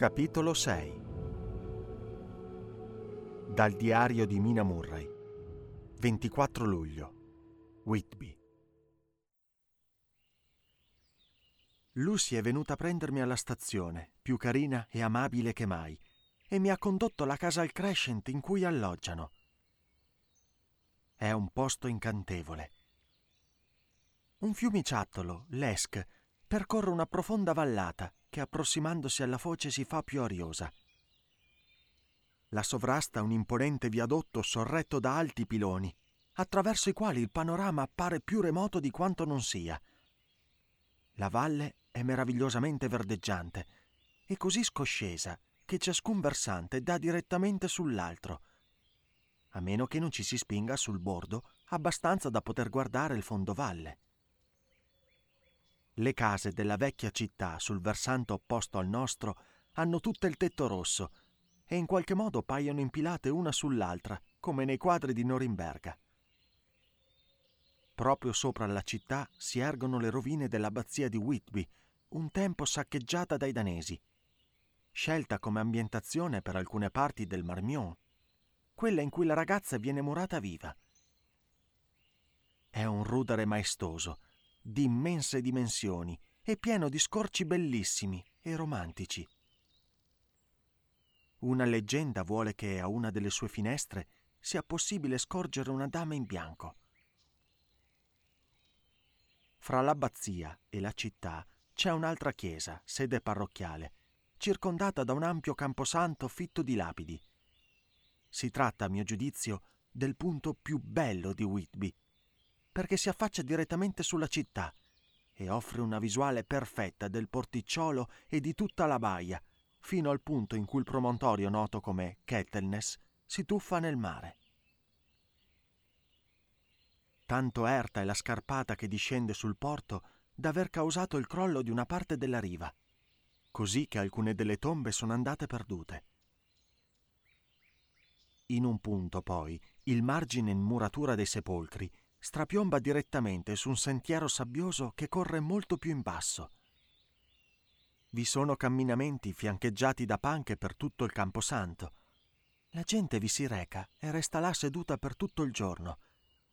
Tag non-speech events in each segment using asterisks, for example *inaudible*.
Capitolo 6 Dal diario di Mina Murray 24 luglio Whitby Lucy è venuta a prendermi alla stazione, più carina e amabile che mai, e mi ha condotto alla casa al Crescent in cui alloggiano. È un posto incantevole. Un fiumiciattolo, l'Esk, percorre una profonda vallata che approssimandosi alla foce si fa più ariosa. La sovrasta un imponente viadotto sorretto da alti piloni, attraverso i quali il panorama appare più remoto di quanto non sia. La valle è meravigliosamente verdeggiante e così scoscesa che ciascun versante dà direttamente sull'altro, a meno che non ci si spinga sul bordo abbastanza da poter guardare il fondovalle. Le case della vecchia città sul versante opposto al nostro hanno tutte il tetto rosso e in qualche modo paiono impilate una sull'altra, come nei quadri di Norimberga. Proprio sopra la città si ergono le rovine dell'abbazia di Whitby, un tempo saccheggiata dai danesi, scelta come ambientazione per alcune parti del Marmion, quella in cui la ragazza viene murata viva. È un rudere maestoso, di immense dimensioni e pieno di scorci bellissimi e romantici. Una leggenda vuole che a una delle sue finestre sia possibile scorgere una dama in bianco. Fra l'abbazia e la città c'è un'altra chiesa, sede parrocchiale, circondata da un ampio camposanto fitto di lapidi. Si tratta, a mio giudizio, del punto più bello di Whitby perché si affaccia direttamente sulla città e offre una visuale perfetta del porticciolo e di tutta la baia, fino al punto in cui il promontorio noto come Kettleness si tuffa nel mare. Tanto erta è la scarpata che discende sul porto d'aver causato il crollo di una parte della riva, così che alcune delle tombe sono andate perdute. In un punto, poi, il margine in muratura dei sepolcri strapiomba direttamente su un sentiero sabbioso che corre molto più in basso. Vi sono camminamenti fiancheggiati da panche per tutto il camposanto. La gente vi si reca e resta là seduta per tutto il giorno,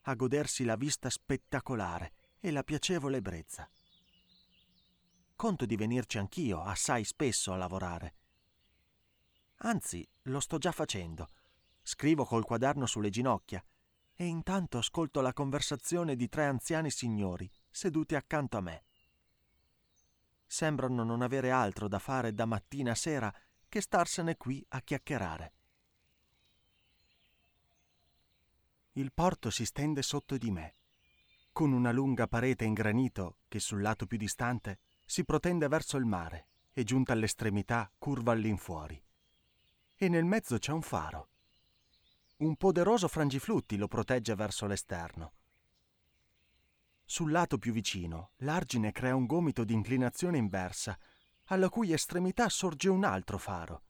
a godersi la vista spettacolare e la piacevole brezza. Conto di venirci anch'io assai spesso a lavorare. Anzi, lo sto già facendo. Scrivo col quaderno sulle ginocchia e intanto ascolto la conversazione di tre anziani signori seduti accanto a me. Sembrano non avere altro da fare da mattina a sera che starsene qui a chiacchierare. Il porto si stende sotto di me, con una lunga parete in granito che sul lato più distante si protende verso il mare e giunta all'estremità curva all'infuori. E nel mezzo c'è un faro un poderoso frangiflutti lo protegge verso l'esterno. Sul lato più vicino, l'argine crea un gomito di inclinazione inversa, alla cui estremità sorge un altro faro.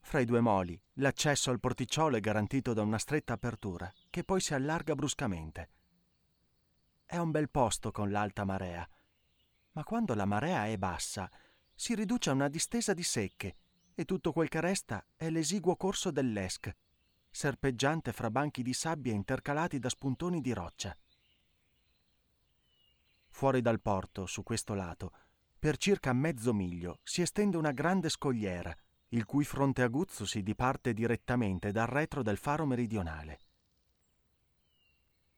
Fra i due moli, l'accesso al porticciolo è garantito da una stretta apertura, che poi si allarga bruscamente. È un bel posto con l'alta marea, ma quando la marea è bassa, si riduce a una distesa di secche e tutto quel che resta è l'esiguo corso dell'Esk, serpeggiante fra banchi di sabbia intercalati da spuntoni di roccia. Fuori dal porto, su questo lato, per circa mezzo miglio, si estende una grande scogliera, il cui fronte aguzzo si diparte direttamente dal retro del faro meridionale.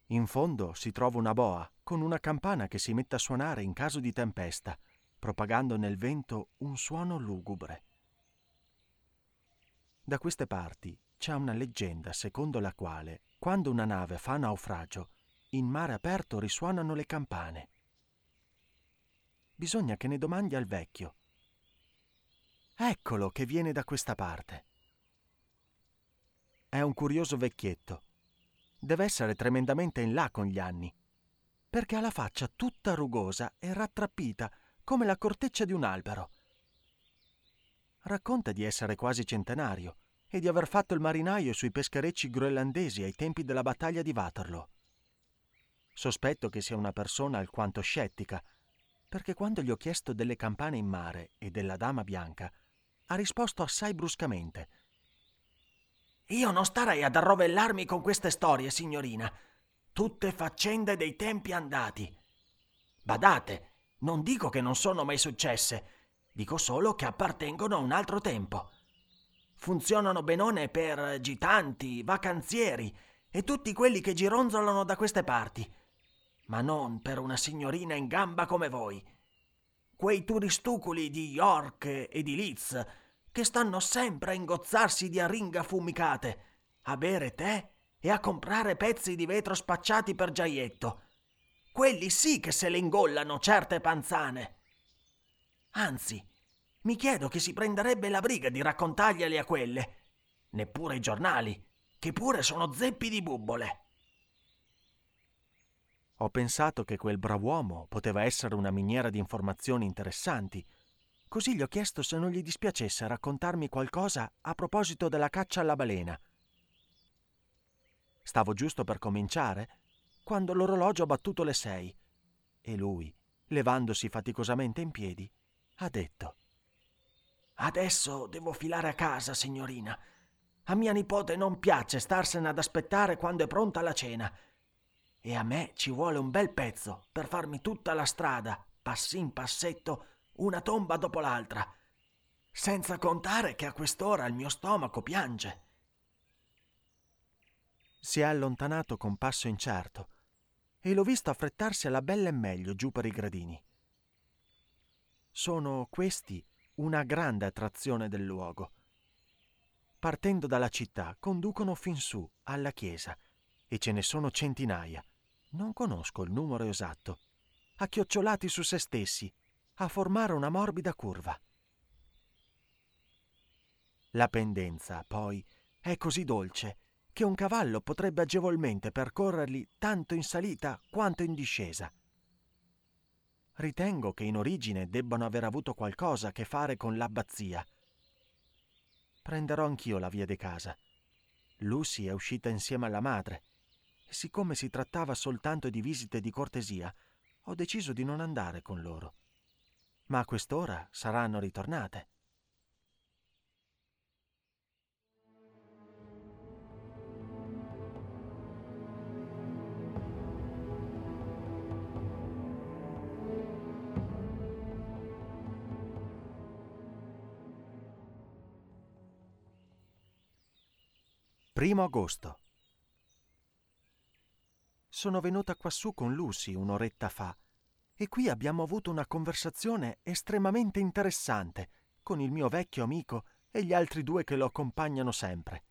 In fondo si trova una boa con una campana che si mette a suonare in caso di tempesta, propagando nel vento un suono lugubre. Da queste parti c'è una leggenda secondo la quale, quando una nave fa naufragio, in mare aperto risuonano le campane. Bisogna che ne domandi al vecchio. Eccolo che viene da questa parte. È un curioso vecchietto. Deve essere tremendamente in là con gli anni, perché ha la faccia tutta rugosa e rattrappita come la corteccia di un albero. Racconta di essere quasi centenario e di aver fatto il marinaio sui pescherecci groenlandesi ai tempi della battaglia di Waterloo. Sospetto che sia una persona alquanto scettica, perché quando gli ho chiesto delle campane in mare e della dama bianca, ha risposto assai bruscamente. Io non starei ad arrovellarmi con queste storie, signorina. Tutte faccende dei tempi andati. Badate, non dico che non sono mai successe, dico solo che appartengono a un altro tempo. Funzionano benone per gitanti, vacanzieri e tutti quelli che gironzolano da queste parti ma non per una signorina in gamba come voi. Quei turistucoli di York e di Leeds che stanno sempre a ingozzarsi di arringa fumicate, a bere tè e a comprare pezzi di vetro spacciati per giaietto. Quelli sì che se le ingollano certe panzane. Anzi, mi chiedo chi si prenderebbe la briga di raccontarglieli a quelle. Neppure i giornali, che pure sono zeppi di bubbole. Ho pensato che quel brav'uomo poteva essere una miniera di informazioni interessanti. Così gli ho chiesto se non gli dispiacesse raccontarmi qualcosa a proposito della caccia alla balena. Stavo giusto per cominciare quando l'orologio ha battuto le sei e lui, levandosi faticosamente in piedi, ha detto Adesso devo filare a casa, signorina. A mia nipote non piace starsene ad aspettare quando è pronta la cena e a me ci vuole un bel pezzo per farmi tutta la strada, passin passetto, una tomba dopo l'altra. Senza contare che a quest'ora il mio stomaco piange. Si è allontanato con passo incerto e l'ho visto affrettarsi alla bella e meglio giù per i gradini. Sono questi una grande attrazione del luogo. Partendo dalla città conducono fin su, alla chiesa, e ce ne sono centinaia non conosco il numero esatto, acchiocciolati su se stessi, a formare una morbida curva. La pendenza, poi, è così dolce che un cavallo potrebbe agevolmente percorrerli tanto in salita quanto in discesa. Ritengo che in origine debbano aver avuto qualcosa a che fare con l'abbazia. Prenderò anch'io la via di casa. Lucy è uscita insieme alla madre siccome si trattava soltanto di visite di cortesia, ho deciso di non andare con loro. Ma a quest'ora saranno ritornate. Primo agosto sono venuta quassù con Lucy un'oretta fa e qui abbiamo avuto una conversazione estremamente interessante con il mio vecchio amico e gli altri due che lo accompagnano sempre.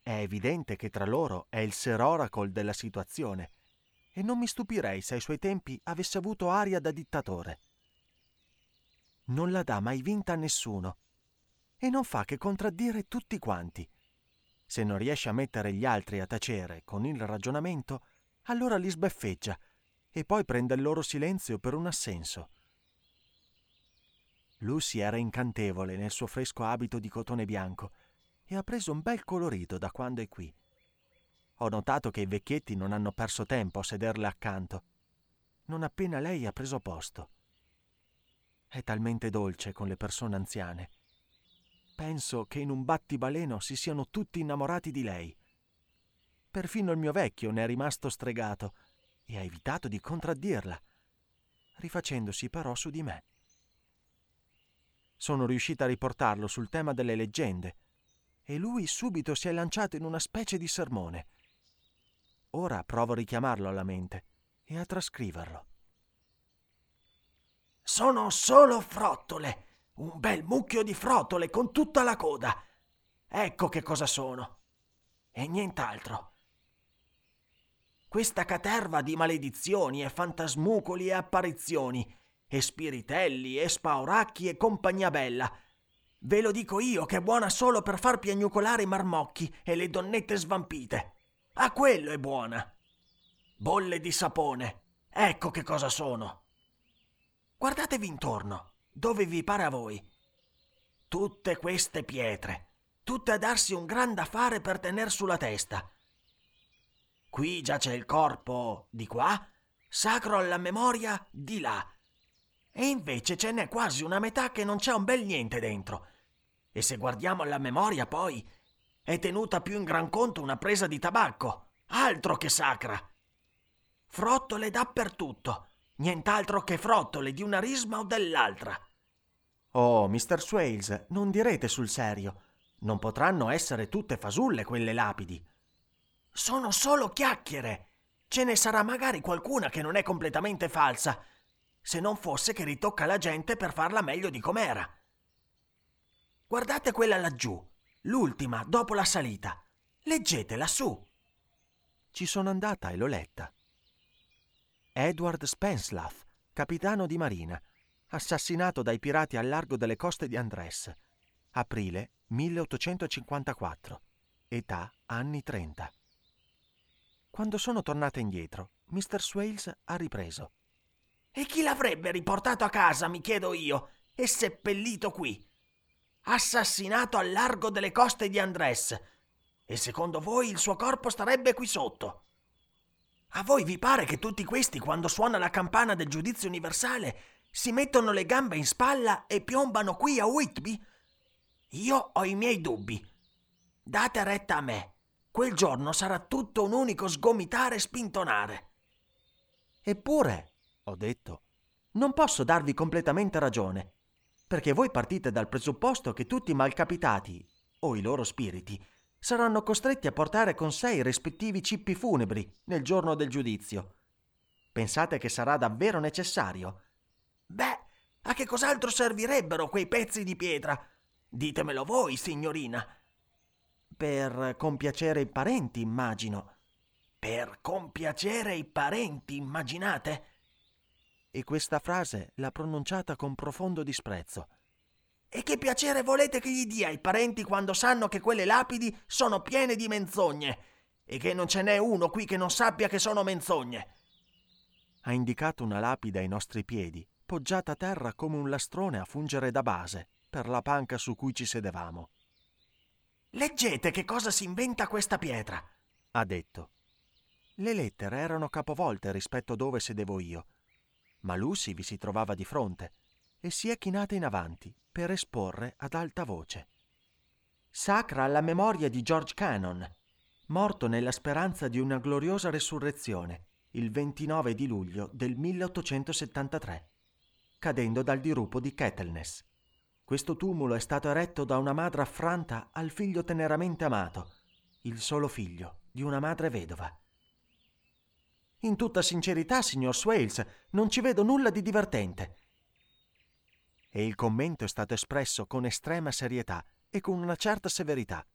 È evidente che tra loro è il Sir Oracle della situazione e non mi stupirei se ai suoi tempi avesse avuto aria da dittatore. Non la dà mai vinta a nessuno e non fa che contraddire tutti quanti. Se non riesce a mettere gli altri a tacere con il ragionamento, allora li sbeffeggia e poi prende il loro silenzio per un assenso. Lucy era incantevole nel suo fresco abito di cotone bianco e ha preso un bel colorito da quando è qui. Ho notato che i vecchietti non hanno perso tempo a sederle accanto, non appena lei ha preso posto. È talmente dolce con le persone anziane. Penso che in un battibaleno si siano tutti innamorati di lei. Perfino il mio vecchio ne è rimasto stregato e ha evitato di contraddirla, rifacendosi però su di me. Sono riuscita a riportarlo sul tema delle leggende e lui subito si è lanciato in una specie di sermone. Ora provo a richiamarlo alla mente e a trascriverlo. Sono solo frottole, un bel mucchio di frottole con tutta la coda. Ecco che cosa sono. E nient'altro. Questa caterva di maledizioni e fantasmucoli e apparizioni, e spiritelli e spauracchi e compagnia bella. Ve lo dico io che è buona solo per far piagnucolare i marmocchi e le donnette svampite. A quello è buona. Bolle di sapone. Ecco che cosa sono. Guardatevi intorno, dove vi pare a voi. Tutte queste pietre, tutte a darsi un gran da fare per tener sulla testa. Qui giace il corpo di qua, sacro alla memoria di là. E invece ce n'è quasi una metà che non c'è un bel niente dentro. E se guardiamo alla memoria poi, è tenuta più in gran conto una presa di tabacco, altro che sacra. Frottole dappertutto nient'altro che frottole di una risma o dell'altra. Oh, Mr. Swales, non direte sul serio. Non potranno essere tutte fasulle quelle lapidi. Sono solo chiacchiere. Ce ne sarà magari qualcuna che non è completamente falsa, se non fosse che ritocca la gente per farla meglio di com'era. Guardate quella laggiù, l'ultima, dopo la salita. Leggetela su. Ci sono andata e l'ho letta. Edward Spenslath, capitano di marina, assassinato dai pirati al largo delle coste di Andres. Aprile 1854. Età anni 30. Quando sono tornata indietro, Mr. Swales ha ripreso. E chi l'avrebbe riportato a casa, mi chiedo io, e seppellito qui? Assassinato al largo delle coste di Andres. E secondo voi il suo corpo starebbe qui sotto? A voi vi pare che tutti questi, quando suona la campana del giudizio universale, si mettono le gambe in spalla e piombano qui a Whitby? Io ho i miei dubbi. Date retta a me. Quel giorno sarà tutto un unico sgomitare e spintonare. Eppure, ho detto, non posso darvi completamente ragione, perché voi partite dal presupposto che tutti i malcapitati, o i loro spiriti, saranno costretti a portare con sé i rispettivi cippi funebri nel giorno del giudizio. Pensate che sarà davvero necessario? Beh, a che cos'altro servirebbero quei pezzi di pietra? Ditemelo voi, signorina. Per compiacere i parenti, immagino. Per compiacere i parenti, immaginate? E questa frase l'ha pronunciata con profondo disprezzo. E che piacere volete che gli dia ai parenti quando sanno che quelle lapidi sono piene di menzogne e che non ce n'è uno qui che non sappia che sono menzogne? Ha indicato una lapide ai nostri piedi, poggiata a terra come un lastrone a fungere da base per la panca su cui ci sedevamo. Leggete che cosa si inventa questa pietra, ha detto. Le lettere erano capovolte rispetto a dove sedevo io, ma Lucy vi si trovava di fronte e si è chinata in avanti per esporre ad alta voce. Sacra alla memoria di George Cannon, morto nella speranza di una gloriosa resurrezione il 29 di luglio del 1873, cadendo dal dirupo di Kettleness. Questo tumulo è stato eretto da una madre affranta al figlio teneramente amato, il solo figlio di una madre vedova. In tutta sincerità, signor Swales, non ci vedo nulla di divertente e il commento è stato espresso con estrema serietà e con una certa severità.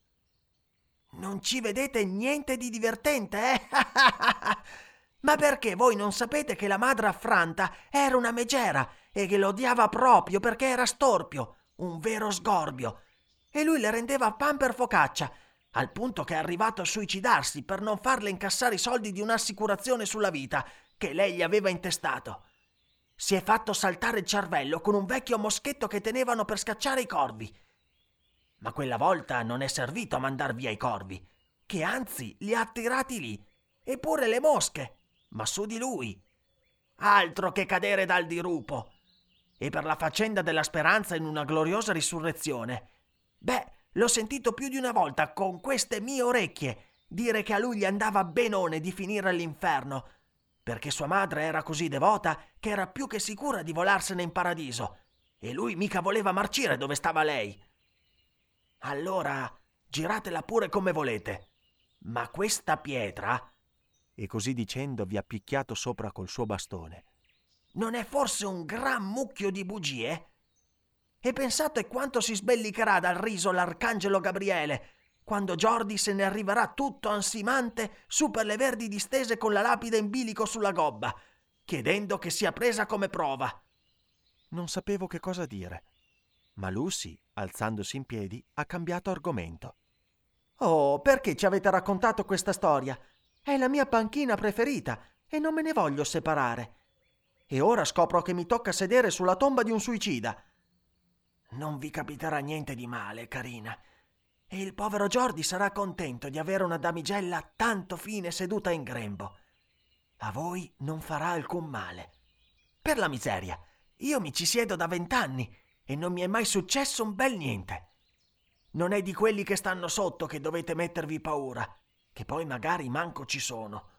Non ci vedete niente di divertente, eh? *laughs* Ma perché voi non sapete che la madre affranta era una megera e che lo odiava proprio perché era storpio, un vero sgorbio, e lui le rendeva pan per focaccia, al punto che è arrivato a suicidarsi per non farle incassare i soldi di un'assicurazione sulla vita che lei gli aveva intestato. Si è fatto saltare il cervello con un vecchio moschetto che tenevano per scacciare i corvi. Ma quella volta non è servito a mandar via i corvi, che anzi li ha attirati lì, eppure le mosche, ma su di lui. Altro che cadere dal dirupo. E per la faccenda della speranza in una gloriosa risurrezione. Beh, l'ho sentito più di una volta con queste mie orecchie dire che a lui gli andava benone di finire all'inferno perché sua madre era così devota che era più che sicura di volarsene in paradiso, e lui mica voleva marcire dove stava lei. Allora, giratela pure come volete, ma questa pietra... E così dicendo vi ha picchiato sopra col suo bastone. non è forse un gran mucchio di bugie? E pensate quanto si sbellicherà dal riso l'arcangelo Gabriele quando Jordi se ne arriverà tutto ansimante su per le verdi distese con la lapide in bilico sulla gobba, chiedendo che sia presa come prova. Non sapevo che cosa dire, ma Lucy, alzandosi in piedi, ha cambiato argomento. Oh, perché ci avete raccontato questa storia? È la mia panchina preferita e non me ne voglio separare. E ora scopro che mi tocca sedere sulla tomba di un suicida. Non vi capiterà niente di male, carina. E il povero Jordi sarà contento di avere una damigella tanto fine seduta in grembo. A voi non farà alcun male. Per la miseria, io mi ci siedo da vent'anni e non mi è mai successo un bel niente. Non è di quelli che stanno sotto che dovete mettervi paura, che poi magari manco ci sono.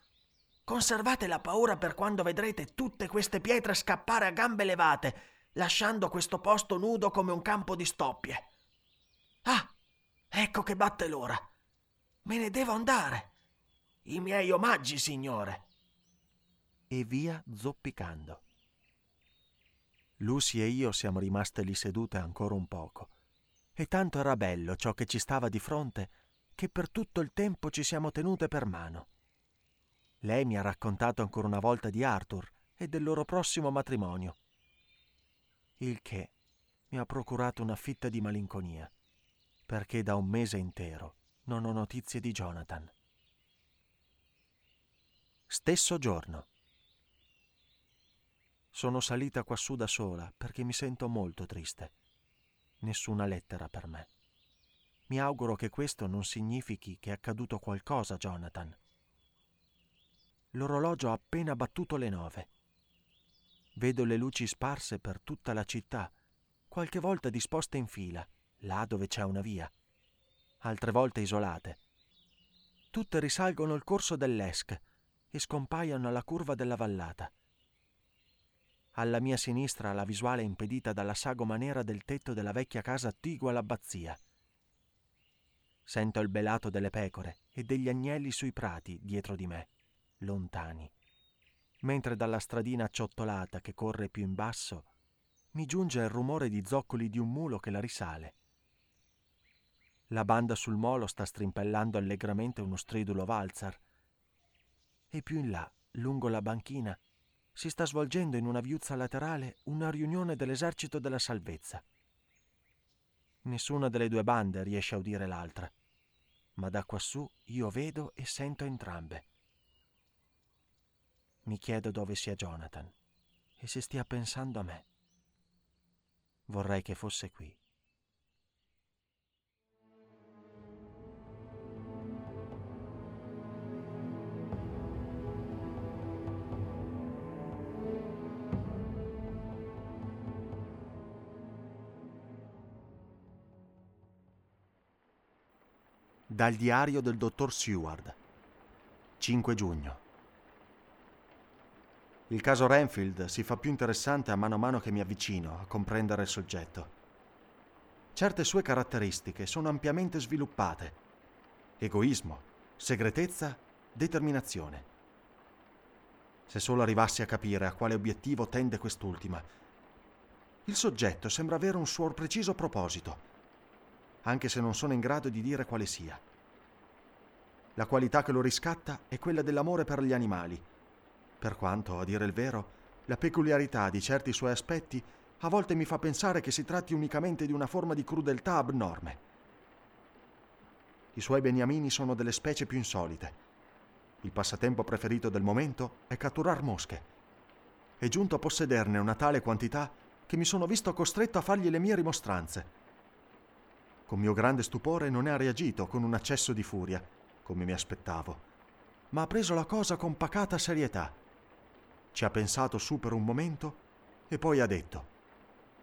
Conservate la paura per quando vedrete tutte queste pietre scappare a gambe levate, lasciando questo posto nudo come un campo di stoppie. Ah, Ecco che batte l'ora. Me ne devo andare. I miei omaggi, signore. E via zoppicando. Lucy e io siamo rimaste lì sedute ancora un poco. E tanto era bello ciò che ci stava di fronte che per tutto il tempo ci siamo tenute per mano. Lei mi ha raccontato ancora una volta di Arthur e del loro prossimo matrimonio. Il che mi ha procurato una fitta di malinconia perché da un mese intero non ho notizie di Jonathan. Stesso giorno. Sono salita quassù da sola perché mi sento molto triste. Nessuna lettera per me. Mi auguro che questo non significhi che è accaduto qualcosa a Jonathan. L'orologio ha appena battuto le nove. Vedo le luci sparse per tutta la città, qualche volta disposte in fila là dove c'è una via, altre volte isolate. Tutte risalgono il corso dell'Esk e scompaiono alla curva della vallata. Alla mia sinistra la visuale è impedita dalla sagoma nera del tetto della vecchia casa attigua all'abbazia. Sento il belato delle pecore e degli agnelli sui prati dietro di me, lontani, mentre dalla stradina acciottolata che corre più in basso mi giunge il rumore di zoccoli di un mulo che la risale. La banda sul molo sta strimpellando allegramente uno stridulo valzer. E più in là, lungo la banchina, si sta svolgendo in una viuzza laterale una riunione dell'esercito della salvezza. Nessuna delle due bande riesce a udire l'altra, ma da quassù io vedo e sento entrambe. Mi chiedo dove sia Jonathan e se stia pensando a me. Vorrei che fosse qui. Dal diario del dottor Seward, 5 giugno. Il caso Renfield si fa più interessante a mano a mano che mi avvicino a comprendere il soggetto. Certe sue caratteristiche sono ampiamente sviluppate. Egoismo, segretezza, determinazione. Se solo arrivassi a capire a quale obiettivo tende quest'ultima. Il soggetto sembra avere un suo preciso proposito, anche se non sono in grado di dire quale sia. La qualità che lo riscatta è quella dell'amore per gli animali, per quanto, a dire il vero, la peculiarità di certi suoi aspetti a volte mi fa pensare che si tratti unicamente di una forma di crudeltà abnorme. I suoi beniamini sono delle specie più insolite. Il passatempo preferito del momento è catturar mosche. È giunto a possederne una tale quantità che mi sono visto costretto a fargli le mie rimostranze. Con mio grande stupore non è reagito con un accesso di furia, come mi aspettavo, ma ha preso la cosa con pacata serietà. Ci ha pensato su per un momento e poi ha detto,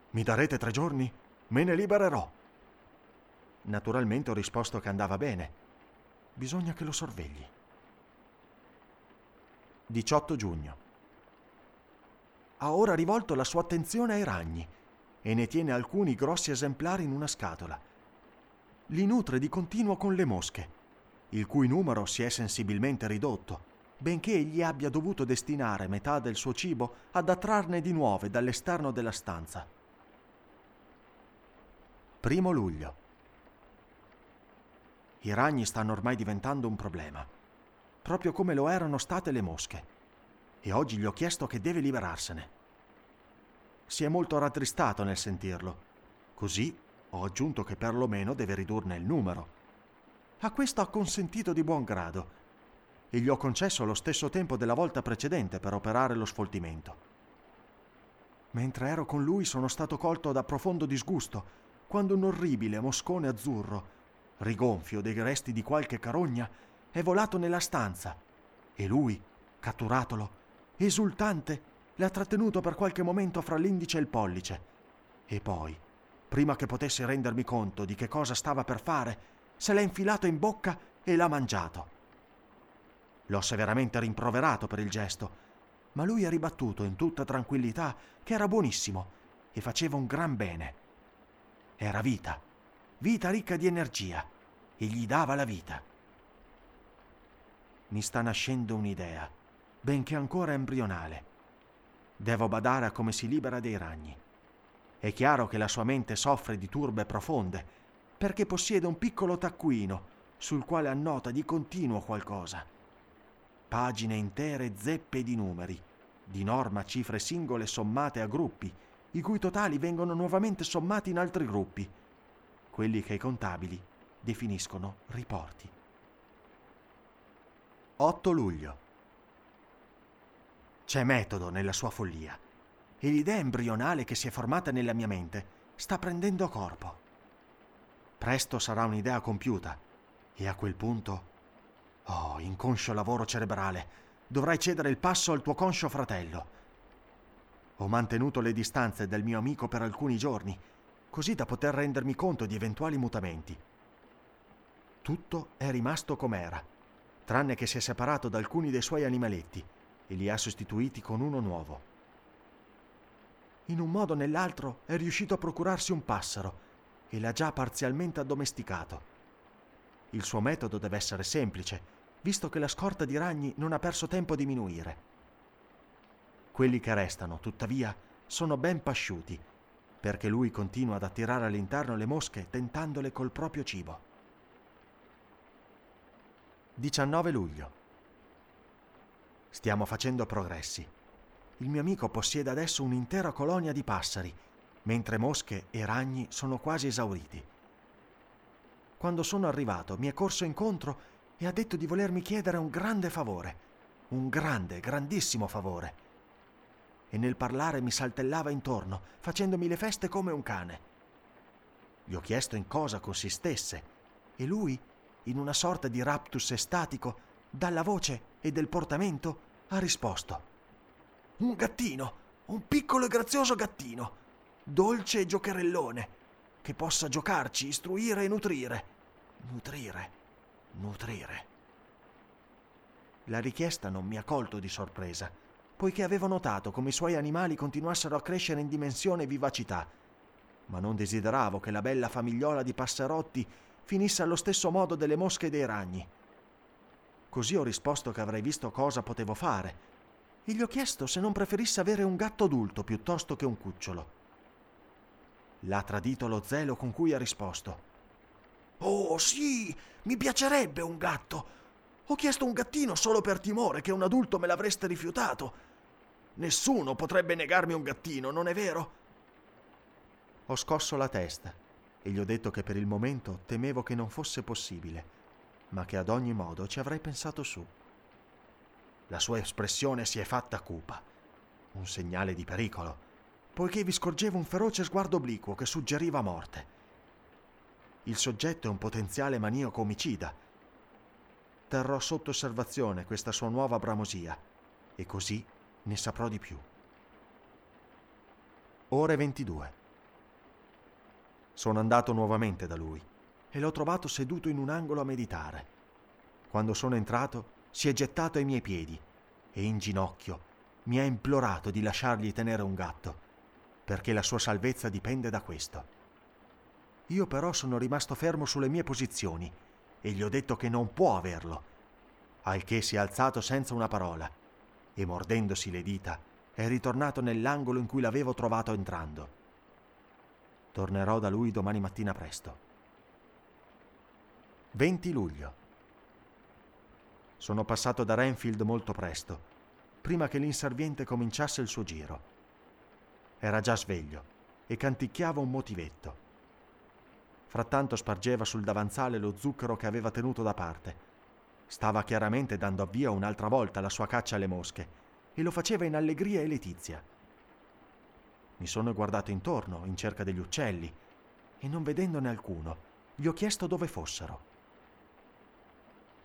mi darete tre giorni? Me ne libererò. Naturalmente ho risposto che andava bene. Bisogna che lo sorvegli. 18 giugno. Ha ora rivolto la sua attenzione ai ragni e ne tiene alcuni grossi esemplari in una scatola. Li nutre di continuo con le mosche il cui numero si è sensibilmente ridotto, benché egli abbia dovuto destinare metà del suo cibo ad attrarne di nuove dall'esterno della stanza. Primo luglio. I ragni stanno ormai diventando un problema, proprio come lo erano state le mosche, e oggi gli ho chiesto che deve liberarsene. Si è molto rattristato nel sentirlo, così ho aggiunto che perlomeno deve ridurne il numero. A questo ha consentito di buon grado e gli ho concesso lo stesso tempo della volta precedente per operare lo sfoltimento. Mentre ero con lui sono stato colto da profondo disgusto quando un orribile moscone azzurro, rigonfio dei resti di qualche carogna, è volato nella stanza e lui, catturatolo, esultante, l'ha trattenuto per qualche momento fra l'indice e il pollice e poi, prima che potessi rendermi conto di che cosa stava per fare, se l'ha infilato in bocca e l'ha mangiato. L'ho severamente rimproverato per il gesto, ma lui ha ribattuto in tutta tranquillità che era buonissimo e faceva un gran bene. Era vita, vita ricca di energia, e gli dava la vita. Mi sta nascendo un'idea, benché ancora embrionale. Devo badare a come si libera dei ragni. È chiaro che la sua mente soffre di turbe profonde, perché possiede un piccolo taccuino sul quale annota di continuo qualcosa. Pagine intere zeppe di numeri, di norma cifre singole sommate a gruppi, i cui totali vengono nuovamente sommati in altri gruppi, quelli che i contabili definiscono riporti. 8 luglio. C'è metodo nella sua follia e l'idea embrionale che si è formata nella mia mente sta prendendo corpo. Presto sarà un'idea compiuta e a quel punto Oh, inconscio lavoro cerebrale. Dovrai cedere il passo al tuo conscio fratello. Ho mantenuto le distanze del mio amico per alcuni giorni, così da poter rendermi conto di eventuali mutamenti. Tutto è rimasto com'era, tranne che si è separato da alcuni dei suoi animaletti e li ha sostituiti con uno nuovo. In un modo o nell'altro è riuscito a procurarsi un passero e l'ha già parzialmente addomesticato. Il suo metodo deve essere semplice visto che la scorta di ragni non ha perso tempo a diminuire. Quelli che restano, tuttavia, sono ben pasciuti, perché lui continua ad attirare all'interno le mosche tentandole col proprio cibo. 19 luglio. Stiamo facendo progressi. Il mio amico possiede adesso un'intera colonia di passeri, mentre mosche e ragni sono quasi esauriti. Quando sono arrivato mi è corso incontro e ha detto di volermi chiedere un grande favore, un grande, grandissimo favore. E nel parlare mi saltellava intorno, facendomi le feste come un cane. Gli ho chiesto in cosa consistesse e lui, in una sorta di raptus estatico, dalla voce e del portamento, ha risposto. Un gattino, un piccolo e grazioso gattino, dolce e giocherellone, che possa giocarci, istruire e nutrire. Nutrire nutrire. La richiesta non mi ha colto di sorpresa, poiché avevo notato come i suoi animali continuassero a crescere in dimensione e vivacità, ma non desideravo che la bella famigliola di passerotti finisse allo stesso modo delle mosche e dei ragni. Così ho risposto che avrei visto cosa potevo fare e gli ho chiesto se non preferisse avere un gatto adulto piuttosto che un cucciolo. L'ha tradito lo zelo con cui ha risposto. Oh sì, mi piacerebbe un gatto. Ho chiesto un gattino solo per timore che un adulto me l'avreste rifiutato. Nessuno potrebbe negarmi un gattino, non è vero? Ho scosso la testa e gli ho detto che per il momento temevo che non fosse possibile, ma che ad ogni modo ci avrei pensato su. La sua espressione si è fatta cupa, un segnale di pericolo, poiché vi scorgevo un feroce sguardo obliquo che suggeriva morte il soggetto è un potenziale maniaco omicida. Terrò sotto osservazione questa sua nuova bramosia e così ne saprò di più. Ore 22. Sono andato nuovamente da lui e l'ho trovato seduto in un angolo a meditare. Quando sono entrato si è gettato ai miei piedi e in ginocchio mi ha implorato di lasciargli tenere un gatto, perché la sua salvezza dipende da questo. Io però sono rimasto fermo sulle mie posizioni e gli ho detto che non può averlo. al che si è alzato senza una parola e mordendosi le dita è ritornato nell'angolo in cui l'avevo trovato entrando. Tornerò da lui domani mattina presto. 20 luglio. Sono passato da Renfield molto presto, prima che l'inserviente cominciasse il suo giro. Era già sveglio e canticchiava un motivetto. Frattanto spargeva sul davanzale lo zucchero che aveva tenuto da parte. Stava chiaramente dando avvio un'altra volta alla sua caccia alle mosche e lo faceva in allegria e letizia. Mi sono guardato intorno in cerca degli uccelli e non vedendone alcuno, gli ho chiesto dove fossero.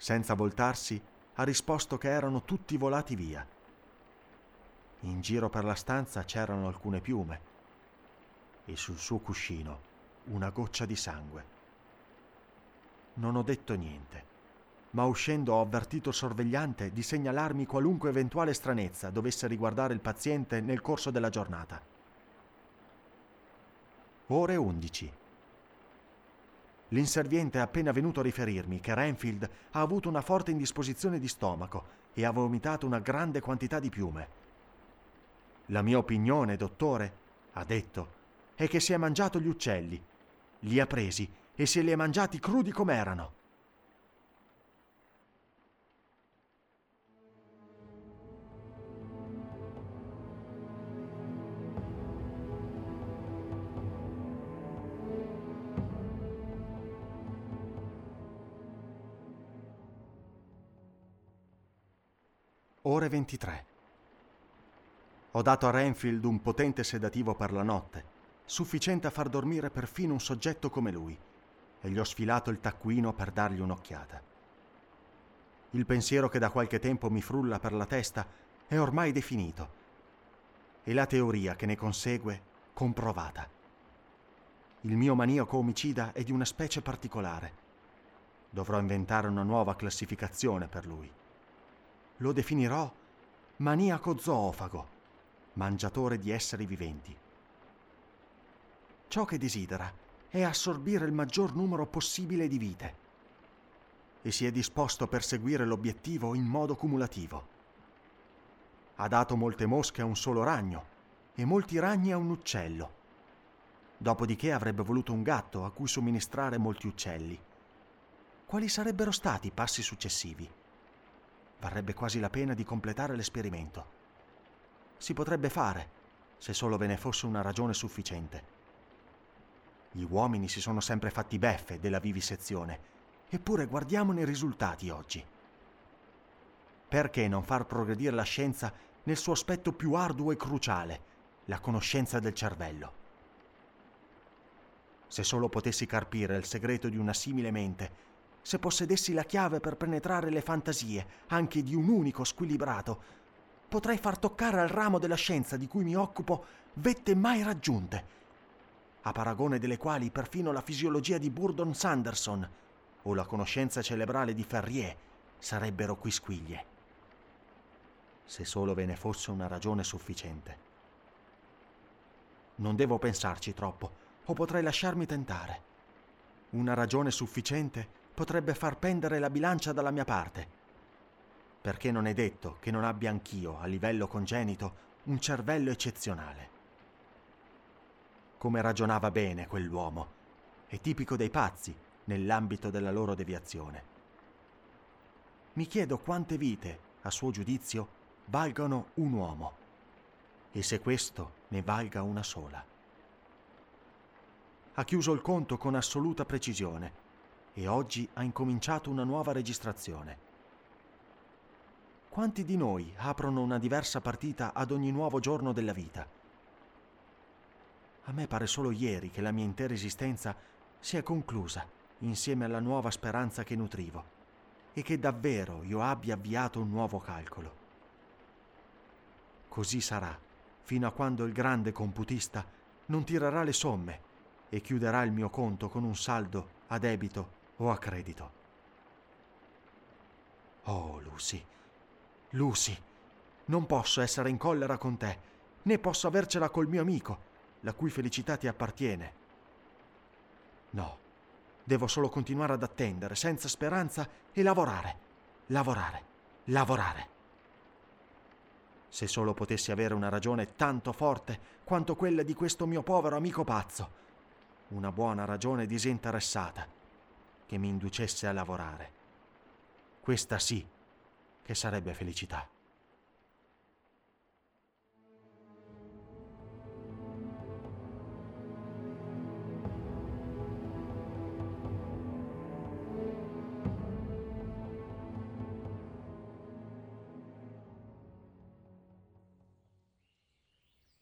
Senza voltarsi, ha risposto che erano tutti volati via. In giro per la stanza c'erano alcune piume e sul suo cuscino una goccia di sangue. Non ho detto niente, ma uscendo ho avvertito il sorvegliante di segnalarmi qualunque eventuale stranezza dovesse riguardare il paziente nel corso della giornata. Ore 11. L'inserviente è appena venuto a riferirmi che Renfield ha avuto una forte indisposizione di stomaco e ha vomitato una grande quantità di piume. La mia opinione, dottore, ha detto, è che si è mangiato gli uccelli, li ha presi e se li ha mangiati crudi com'erano. Ore 23. Ho dato a Renfield un potente sedativo per la notte, sufficiente a far dormire perfino un soggetto come lui, e gli ho sfilato il taccuino per dargli un'occhiata. Il pensiero che da qualche tempo mi frulla per la testa è ormai definito, e la teoria che ne consegue comprovata. Il mio maniaco omicida è di una specie particolare. Dovrò inventare una nuova classificazione per lui lo definirò maniaco zoofago, mangiatore di esseri viventi. Ciò che desidera è assorbire il maggior numero possibile di vite e si è disposto a perseguire l'obiettivo in modo cumulativo. Ha dato molte mosche a un solo ragno e molti ragni a un uccello. Dopodiché avrebbe voluto un gatto a cui somministrare molti uccelli. Quali sarebbero stati i passi successivi? Varrebbe quasi la pena di completare l'esperimento. Si potrebbe fare, se solo ve ne fosse una ragione sufficiente. Gli uomini si sono sempre fatti beffe della vivisezione, eppure guardiamone i risultati oggi. Perché non far progredire la scienza nel suo aspetto più arduo e cruciale, la conoscenza del cervello? Se solo potessi carpire il segreto di una simile mente, se possedessi la chiave per penetrare le fantasie anche di un unico squilibrato, potrei far toccare al ramo della scienza di cui mi occupo vette mai raggiunte, a paragone delle quali perfino la fisiologia di Burdon Sanderson o la conoscenza cerebrale di Ferrier sarebbero quisquiglie. Se solo ve ne fosse una ragione sufficiente. Non devo pensarci troppo, o potrei lasciarmi tentare. Una ragione sufficiente potrebbe far pendere la bilancia dalla mia parte. Perché non è detto che non abbia anch'io, a livello congenito, un cervello eccezionale. Come ragionava bene quell'uomo, è tipico dei pazzi nell'ambito della loro deviazione. Mi chiedo quante vite, a suo giudizio, valgano un uomo e se questo ne valga una sola. Ha chiuso il conto con assoluta precisione e oggi ha incominciato una nuova registrazione. Quanti di noi aprono una diversa partita ad ogni nuovo giorno della vita? A me pare solo ieri che la mia intera esistenza sia conclusa insieme alla nuova speranza che nutrivo e che davvero io abbia avviato un nuovo calcolo. Così sarà fino a quando il grande computista non tirerà le somme e chiuderà il mio conto con un saldo a debito o a credito. Oh, Lucy, Lucy, non posso essere in collera con te, né posso avercela col mio amico, la cui felicità ti appartiene. No, devo solo continuare ad attendere, senza speranza, e lavorare, lavorare, lavorare. Se solo potessi avere una ragione tanto forte quanto quella di questo mio povero amico pazzo, una buona ragione disinteressata, che mi inducesse a lavorare. Questa sì che sarebbe felicità.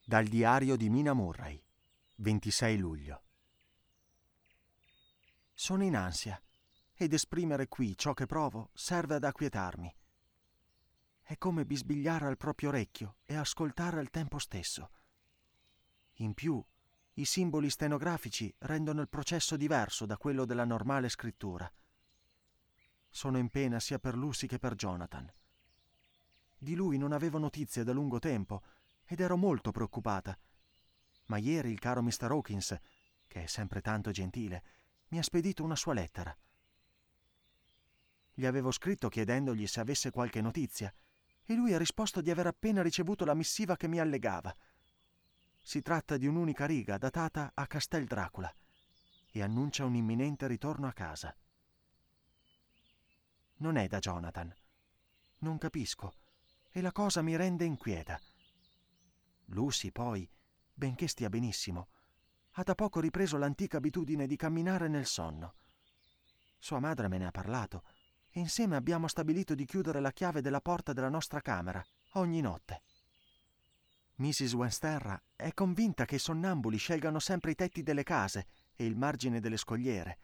Dal diario di Mina Murray, 26 luglio. Sono in ansia ed esprimere qui ciò che provo serve ad acquietarmi. È come bisbigliare al proprio orecchio e ascoltare al tempo stesso. In più, i simboli stenografici rendono il processo diverso da quello della normale scrittura. Sono in pena sia per Lucy che per Jonathan. Di lui non avevo notizie da lungo tempo ed ero molto preoccupata. Ma ieri il caro Mr. Hawkins, che è sempre tanto gentile, mi ha spedito una sua lettera. Gli avevo scritto chiedendogli se avesse qualche notizia e lui ha risposto di aver appena ricevuto la missiva che mi allegava. Si tratta di un'unica riga datata a Castel Dracula e annuncia un imminente ritorno a casa. Non è da Jonathan. Non capisco e la cosa mi rende inquieta. Lucy, poi, benché stia benissimo, ha da poco ripreso l'antica abitudine di camminare nel sonno. Sua madre me ne ha parlato e insieme abbiamo stabilito di chiudere la chiave della porta della nostra camera ogni notte. Mrs. Wensterra è convinta che i sonnambuli scelgano sempre i tetti delle case e il margine delle scogliere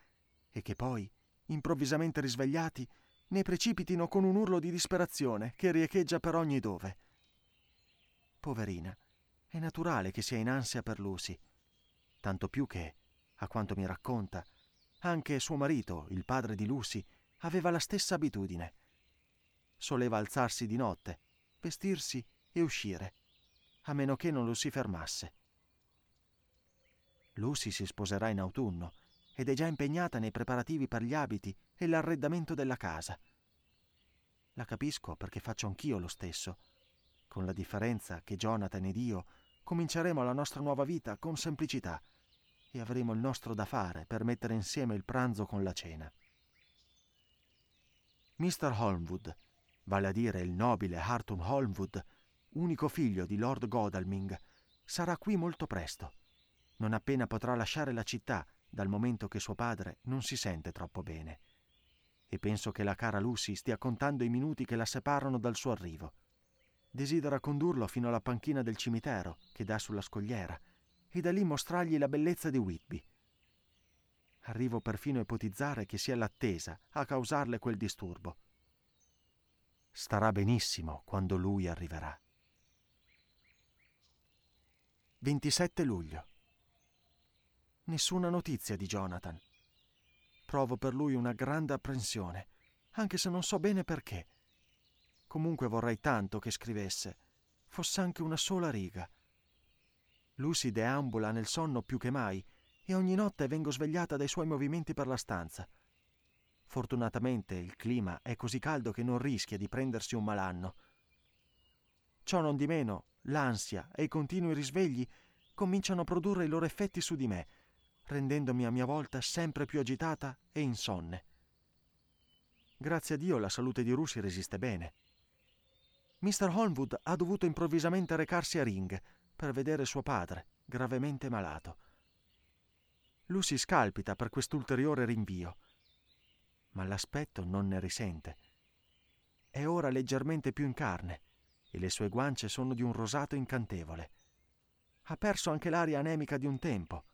e che poi, improvvisamente risvegliati, ne precipitino con un urlo di disperazione che riecheggia per ogni dove. Poverina, è naturale che sia in ansia per Lucy, tanto più che, a quanto mi racconta, anche suo marito, il padre di Lucy, aveva la stessa abitudine. Soleva alzarsi di notte, vestirsi e uscire, a meno che non lo si fermasse. Lucy si sposerà in autunno ed è già impegnata nei preparativi per gli abiti e l'arredamento della casa. La capisco perché faccio anch'io lo stesso, con la differenza che Jonathan ed io cominceremo la nostra nuova vita con semplicità e avremo il nostro da fare per mettere insieme il pranzo con la cena. Mr. Holmwood, vale a dire il nobile Harton Holmwood, unico figlio di Lord Godalming, sarà qui molto presto, non appena potrà lasciare la città, dal momento che suo padre non si sente troppo bene. E penso che la cara Lucy stia contando i minuti che la separano dal suo arrivo desidera condurlo fino alla panchina del cimitero che dà sulla scogliera e da lì mostrargli la bellezza di Whitby. Arrivo perfino a ipotizzare che sia l'attesa a causarle quel disturbo. Starà benissimo quando lui arriverà. 27 luglio. Nessuna notizia di Jonathan. Provo per lui una grande apprensione, anche se non so bene perché. Comunque vorrei tanto che scrivesse, fosse anche una sola riga. Lucy deambula nel sonno più che mai e ogni notte vengo svegliata dai suoi movimenti per la stanza. Fortunatamente il clima è così caldo che non rischia di prendersi un malanno. Ciò non di meno, l'ansia e i continui risvegli cominciano a produrre i loro effetti su di me, rendendomi a mia volta sempre più agitata e insonne. Grazie a Dio la salute di Lucy resiste bene. Mr. Holmwood ha dovuto improvvisamente recarsi a Ring per vedere suo padre, gravemente malato. Lucy scalpita per quest'ulteriore rinvio, ma l'aspetto non ne risente. È ora leggermente più in carne e le sue guance sono di un rosato incantevole. Ha perso anche l'aria anemica di un tempo.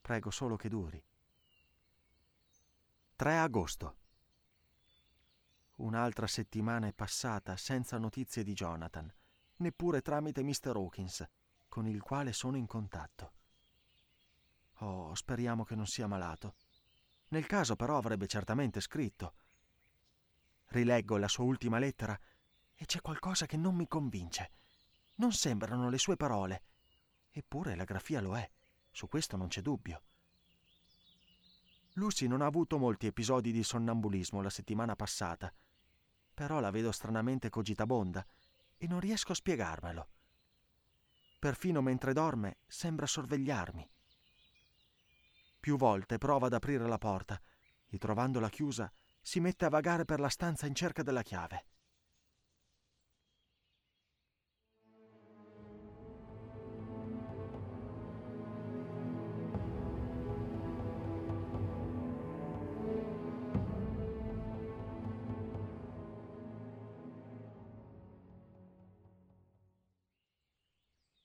Prego solo che duri. 3 agosto. Un'altra settimana è passata senza notizie di Jonathan, neppure tramite Mr. Hawkins, con il quale sono in contatto. Oh, speriamo che non sia malato. Nel caso però avrebbe certamente scritto. Rileggo la sua ultima lettera e c'è qualcosa che non mi convince. Non sembrano le sue parole. Eppure la grafia lo è, su questo non c'è dubbio. Lucy non ha avuto molti episodi di sonnambulismo la settimana passata Però la vedo stranamente cogitabonda e non riesco a spiegarmelo. Perfino mentre dorme sembra sorvegliarmi. Più volte prova ad aprire la porta e trovandola chiusa si mette a vagare per la stanza in cerca della chiave.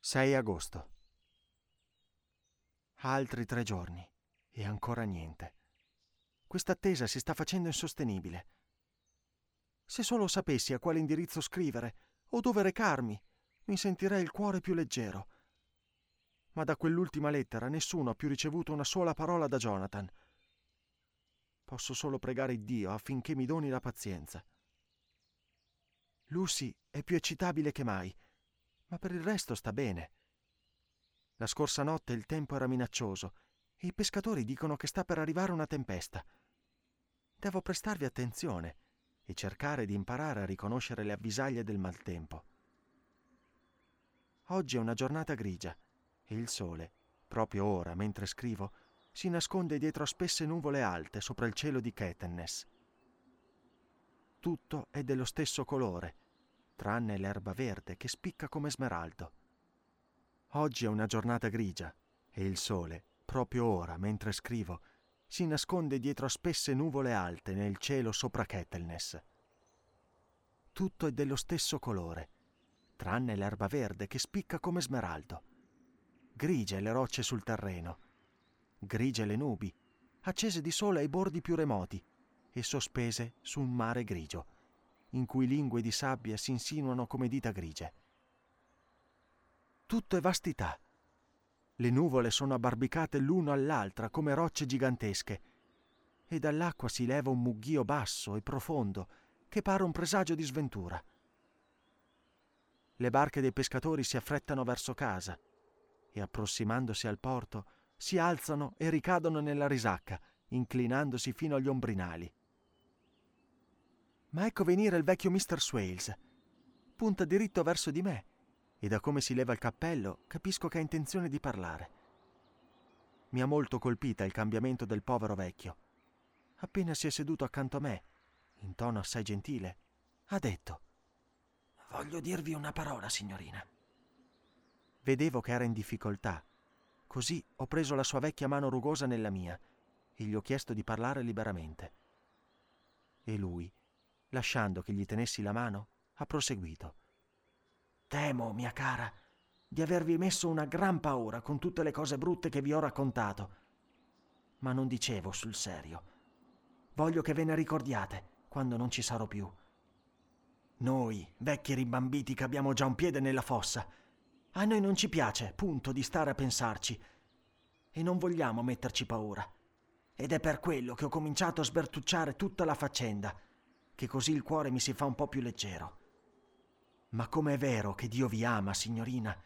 Sei agosto. Altri tre giorni e ancora niente. Questa attesa si sta facendo insostenibile. Se solo sapessi a quale indirizzo scrivere o dove recarmi, mi sentirei il cuore più leggero. Ma da quell'ultima lettera nessuno ha più ricevuto una sola parola da Jonathan. Posso solo pregare Dio affinché mi doni la pazienza. Lucy è più eccitabile che mai, ma per il resto sta bene. La scorsa notte il tempo era minaccioso e i pescatori dicono che sta per arrivare una tempesta. Devo prestarvi attenzione e cercare di imparare a riconoscere le avvisaglie del maltempo. Oggi è una giornata grigia e il sole, proprio ora, mentre scrivo, si nasconde dietro spesse nuvole alte sopra il cielo di Ketennes. Tutto è dello stesso colore, tranne l'erba verde che spicca come smeraldo. Oggi è una giornata grigia e il sole, proprio ora, mentre scrivo, si nasconde dietro spesse nuvole alte nel cielo sopra Ketelnes. Tutto è dello stesso colore, tranne l'erba verde che spicca come smeraldo. Grigie le rocce sul terreno, grigie le nubi, accese di sole ai bordi più remoti e sospese su un mare grigio, in cui lingue di sabbia si insinuano come dita grigie. Tutto è vastità, le nuvole sono abbarbicate l'uno all'altra come rocce gigantesche e dall'acqua si leva un mugghio basso e profondo che pare un presagio di sventura. Le barche dei pescatori si affrettano verso casa e approssimandosi al porto si alzano e ricadono nella risacca, inclinandosi fino agli ombrinali. Ma ecco venire il vecchio Mr. Swales. Punta diritto verso di me e da come si leva il cappello capisco che ha intenzione di parlare. Mi ha molto colpita il cambiamento del povero vecchio. Appena si è seduto accanto a me, in tono assai gentile, ha detto Voglio dirvi una parola, signorina. Vedevo che era in difficoltà, così ho preso la sua vecchia mano rugosa nella mia e gli ho chiesto di parlare liberamente. E lui, lasciando che gli tenessi la mano, ha proseguito. Temo, mia cara, di avervi messo una gran paura con tutte le cose brutte che vi ho raccontato. Ma non dicevo sul serio. Voglio che ve ne ricordiate quando non ci sarò più. Noi, vecchi rimbambiti che abbiamo già un piede nella fossa, a noi non ci piace, punto, di stare a pensarci. E non vogliamo metterci paura. Ed è per quello che ho cominciato a sbertucciare tutta la faccenda, che così il cuore mi si fa un po' più leggero. Ma com'è vero che Dio vi ama, signorina,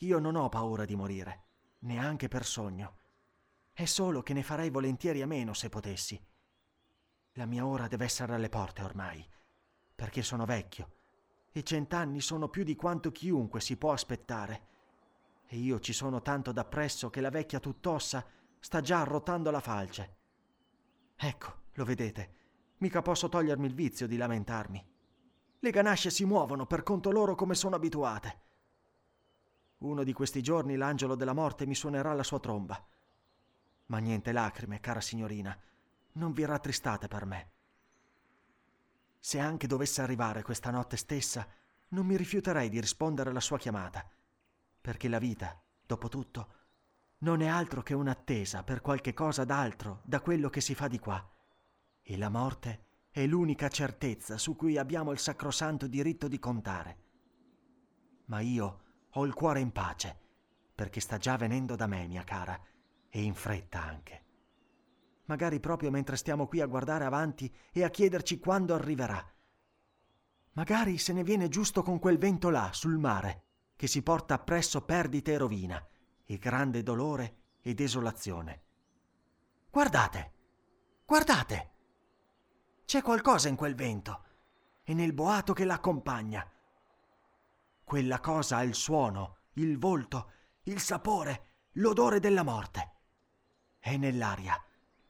io non ho paura di morire, neanche per sogno. È solo che ne farei volentieri a meno se potessi. La mia ora deve essere alle porte ormai, perché sono vecchio e cent'anni sono più di quanto chiunque si può aspettare. E io ci sono tanto dappresso che la vecchia tutt'ossa sta già arrotando la falce. Ecco, lo vedete, mica posso togliermi il vizio di lamentarmi. Le ganasce si muovono per conto loro come sono abituate. Uno di questi giorni l'angelo della morte mi suonerà la sua tromba. Ma niente lacrime, cara signorina, non vi rattristate per me. Se anche dovesse arrivare questa notte stessa, non mi rifiuterei di rispondere alla sua chiamata, perché la vita, dopo tutto, non è altro che un'attesa per qualche cosa d'altro da quello che si fa di qua. E la morte è l'unica certezza su cui abbiamo il sacrosanto diritto di contare. Ma io ho il cuore in pace, perché sta già venendo da me, mia cara, e in fretta anche. Magari proprio mentre stiamo qui a guardare avanti e a chiederci quando arriverà. Magari se ne viene giusto con quel vento là, sul mare, che si porta appresso perdite e rovina, e grande dolore e desolazione. Guardate! Guardate! C'è qualcosa in quel vento. e nel boato che l'accompagna. Quella cosa ha il suono, il volto, il sapore, l'odore della morte. È nell'aria,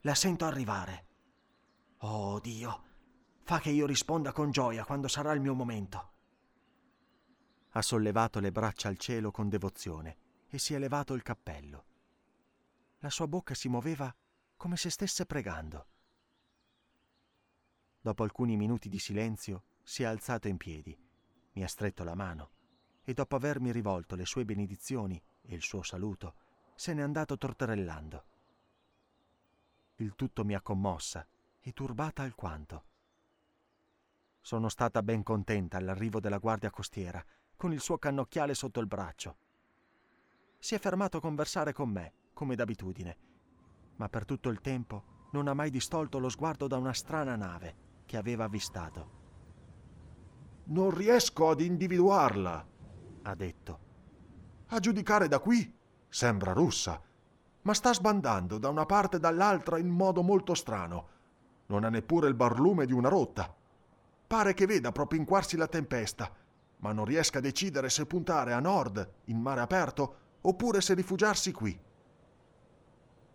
la sento arrivare. Oh Dio, fa che io risponda con gioia quando sarà il mio momento. Ha sollevato le braccia al cielo con devozione e si è levato il cappello. La sua bocca si muoveva come se stesse pregando. Dopo alcuni minuti di silenzio si è alzato in piedi, mi ha stretto la mano e dopo avermi rivolto le sue benedizioni e il suo saluto, se n'è andato torterellando. Il tutto mi ha commossa e turbata alquanto. Sono stata ben contenta all'arrivo della guardia costiera, con il suo cannocchiale sotto il braccio. Si è fermato a conversare con me, come d'abitudine, ma per tutto il tempo non ha mai distolto lo sguardo da una strana nave che aveva avvistato. Non riesco ad individuarla, ha detto. A giudicare da qui sembra russa, ma sta sbandando da una parte e dall'altra in modo molto strano. Non ha neppure il barlume di una rotta. Pare che veda propinquarsi la tempesta, ma non riesca a decidere se puntare a nord, in mare aperto, oppure se rifugiarsi qui.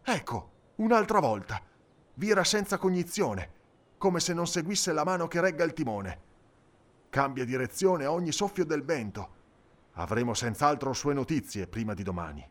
Ecco, un'altra volta. Vira senza cognizione, come se non seguisse la mano che regga il timone. Cambia direzione a ogni soffio del vento Avremo senz'altro sue notizie prima di domani.